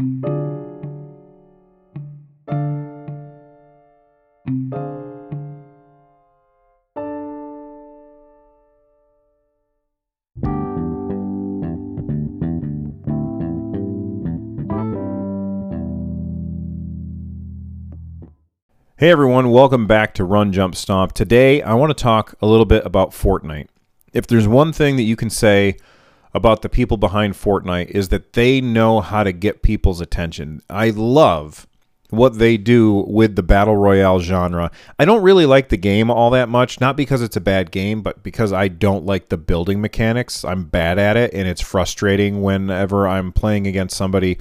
Hey everyone, welcome back to Run Jump Stomp. Today I want to talk a little bit about Fortnite. If there's one thing that you can say about the people behind Fortnite is that they know how to get people's attention. I love what they do with the battle royale genre. I don't really like the game all that much, not because it's a bad game, but because I don't like the building mechanics. I'm bad at it and it's frustrating whenever I'm playing against somebody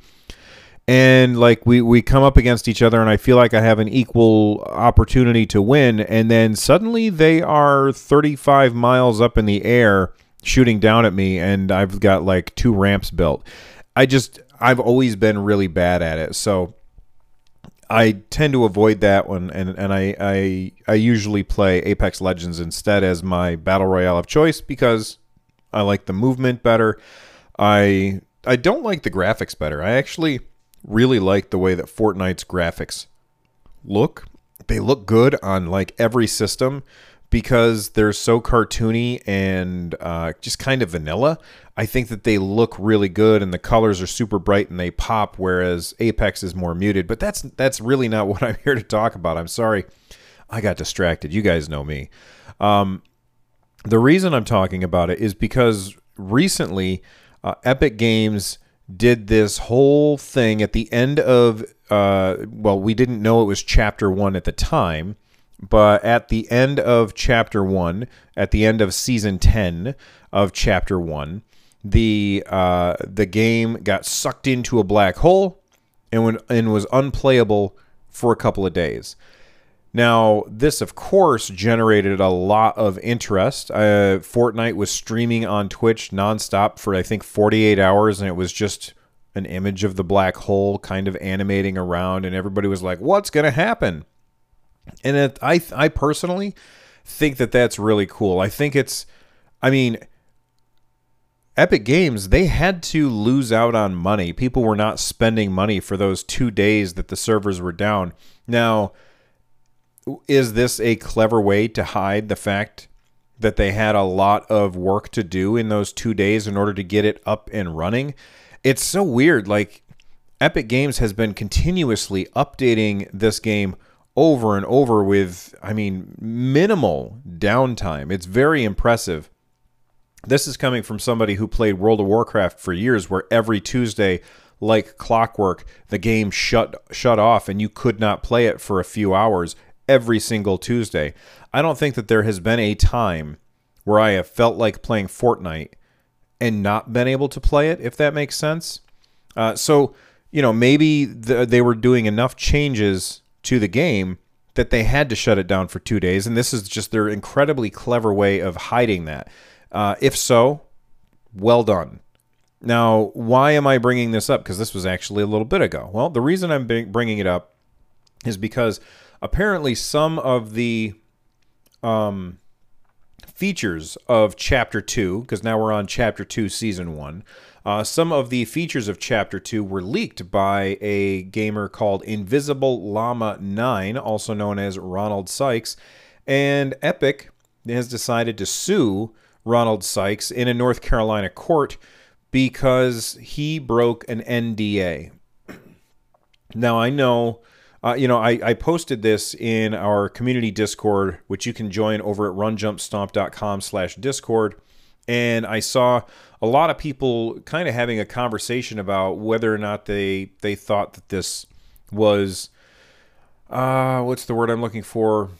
and like we we come up against each other and I feel like I have an equal opportunity to win and then suddenly they are 35 miles up in the air shooting down at me and I've got like two ramps built. I just I've always been really bad at it. So I tend to avoid that one and and I I I usually play Apex Legends instead as my battle royale of choice because I like the movement better. I I don't like the graphics better. I actually really like the way that Fortnite's graphics look. They look good on like every system because they're so cartoony and uh, just kind of vanilla. I think that they look really good and the colors are super bright and they pop, whereas Apex is more muted. But that's that's really not what I'm here to talk about. I'm sorry, I got distracted. You guys know me. Um, the reason I'm talking about it is because recently, uh, Epic Games did this whole thing at the end of uh, well we didn't know it was chapter one at the time but at the end of chapter one at the end of season 10 of chapter one the uh, the game got sucked into a black hole and, when, and was unplayable for a couple of days now, this, of course, generated a lot of interest. Uh, Fortnite was streaming on Twitch nonstop for, I think, 48 hours, and it was just an image of the black hole kind of animating around, and everybody was like, What's going to happen? And it, I, I personally think that that's really cool. I think it's, I mean, Epic Games, they had to lose out on money. People were not spending money for those two days that the servers were down. Now, is this a clever way to hide the fact that they had a lot of work to do in those two days in order to get it up and running? It's so weird. Like, Epic Games has been continuously updating this game over and over with, I mean, minimal downtime. It's very impressive. This is coming from somebody who played World of Warcraft for years, where every Tuesday, like clockwork, the game shut shut off and you could not play it for a few hours every single Tuesday. I don't think that there has been a time where I have felt like playing Fortnite and not been able to play it, if that makes sense. Uh, so, you know, maybe the, they were doing enough changes to the game that they had to shut it down for two days. And this is just their incredibly clever way of hiding that. Uh, if so, well done. Now, why am I bringing this up? Because this was actually a little bit ago. Well, the reason I'm bringing it up is because apparently some of the um, features of chapter 2 because now we're on chapter 2 season 1 uh, some of the features of chapter 2 were leaked by a gamer called invisible llama 9 also known as ronald sykes and epic has decided to sue ronald sykes in a north carolina court because he broke an nda now i know uh, you know, I, I posted this in our community Discord, which you can join over at runjumpstomp.com slash Discord. And I saw a lot of people kind of having a conversation about whether or not they they thought that this was uh, what's the word I'm looking for?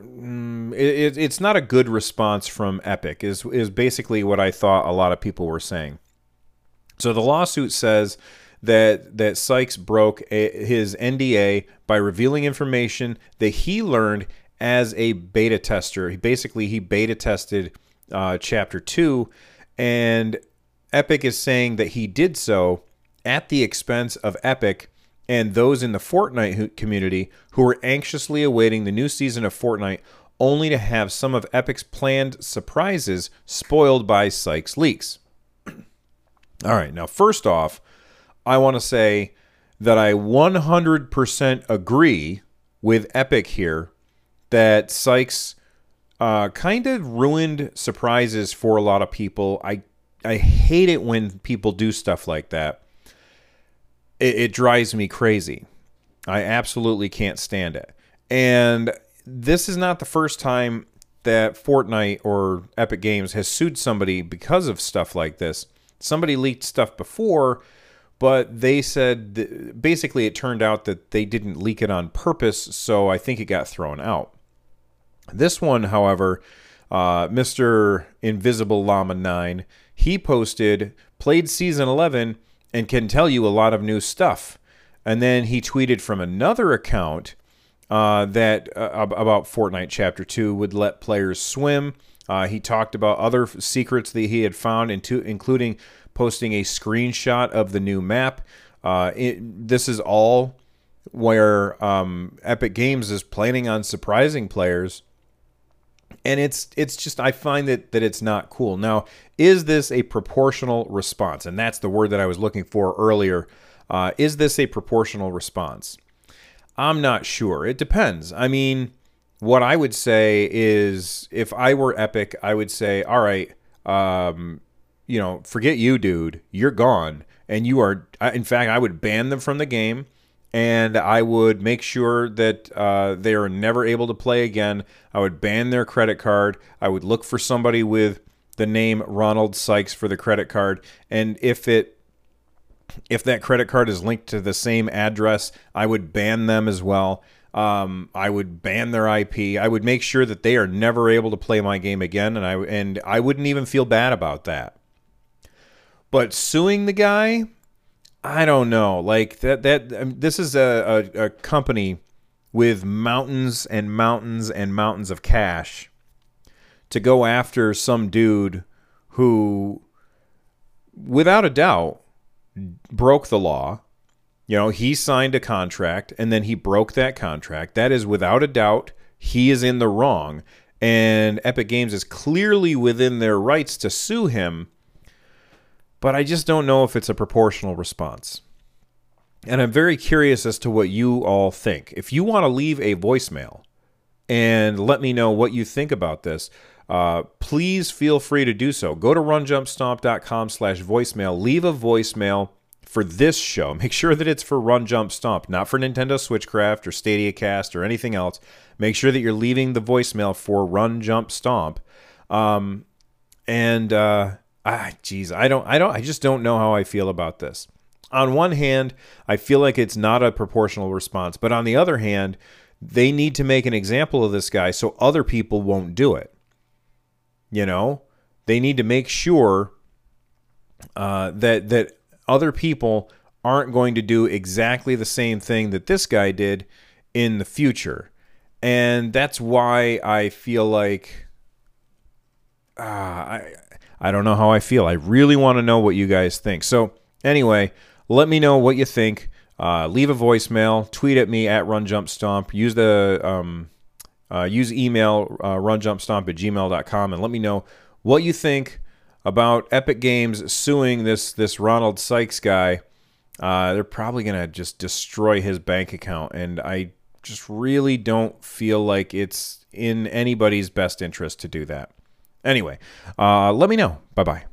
Mm, it, it, it's not a good response from Epic. Is is basically what I thought a lot of people were saying. So the lawsuit says that that Sykes broke a, his NDA by revealing information that he learned as a beta tester. He basically he beta tested uh, Chapter Two, and Epic is saying that he did so at the expense of Epic and those in the Fortnite community who were anxiously awaiting the new season of Fortnite, only to have some of Epic's planned surprises spoiled by Sykes leaks. All right, now first off, I want to say that I 100% agree with Epic here that Sykes uh, kind of ruined surprises for a lot of people. I I hate it when people do stuff like that. It, it drives me crazy. I absolutely can't stand it. And this is not the first time that Fortnite or Epic Games has sued somebody because of stuff like this. Somebody leaked stuff before, but they said basically it turned out that they didn't leak it on purpose, so I think it got thrown out. This one, however, uh, Mr. Invisible Llama 9, he posted, played season 11, and can tell you a lot of new stuff. And then he tweeted from another account uh, that uh, about Fortnite Chapter 2 would let players swim. Uh, he talked about other secrets that he had found, into, including posting a screenshot of the new map. Uh, it, this is all where um, Epic Games is planning on surprising players and it's it's just I find that that it's not cool. Now, is this a proportional response? And that's the word that I was looking for earlier. Uh, is this a proportional response? I'm not sure. It depends. I mean, what I would say is if I were Epic, I would say, all right, um, you know, forget you, dude. You're gone, and you are. In fact, I would ban them from the game and I would make sure that uh, they are never able to play again. I would ban their credit card. I would look for somebody with the name Ronald Sykes for the credit card, and if it if that credit card is linked to the same address, I would ban them as well. Um, I would ban their IP. I would make sure that they are never able to play my game again, and I and I wouldn't even feel bad about that. But suing the guy, I don't know. Like that that um, this is a, a, a company with mountains and mountains and mountains of cash to go after some dude who without a doubt broke the law. You know, he signed a contract and then he broke that contract. That is without a doubt he is in the wrong and Epic Games is clearly within their rights to sue him but I just don't know if it's a proportional response. And I'm very curious as to what you all think. If you want to leave a voicemail and let me know what you think about this, uh, please feel free to do so. Go to runjumpstomp.com slash voicemail. Leave a voicemail for this show. Make sure that it's for Run Jump Stomp, not for Nintendo Switchcraft or Stadia Cast or anything else. Make sure that you're leaving the voicemail for Run Jump Stomp. Um, and uh, ah, geez, I don't, I don't, I just don't know how I feel about this. On one hand, I feel like it's not a proportional response, but on the other hand, they need to make an example of this guy so other people won't do it. You know, they need to make sure uh, that that other people aren't going to do exactly the same thing that this guy did in the future, and that's why I feel like uh, I I don't know how I feel. I really want to know what you guys think. So, anyway, let me know what you think. Uh, leave a voicemail, tweet at me at runjumpstomp. Use the um, uh, use email uh, runjumpstomp at gmail.com and let me know what you think about Epic Games suing this this Ronald Sykes guy. Uh, they're probably gonna just destroy his bank account, and I just really don't feel like it's in anybody's best interest to do that. Anyway, uh, let me know. Bye bye.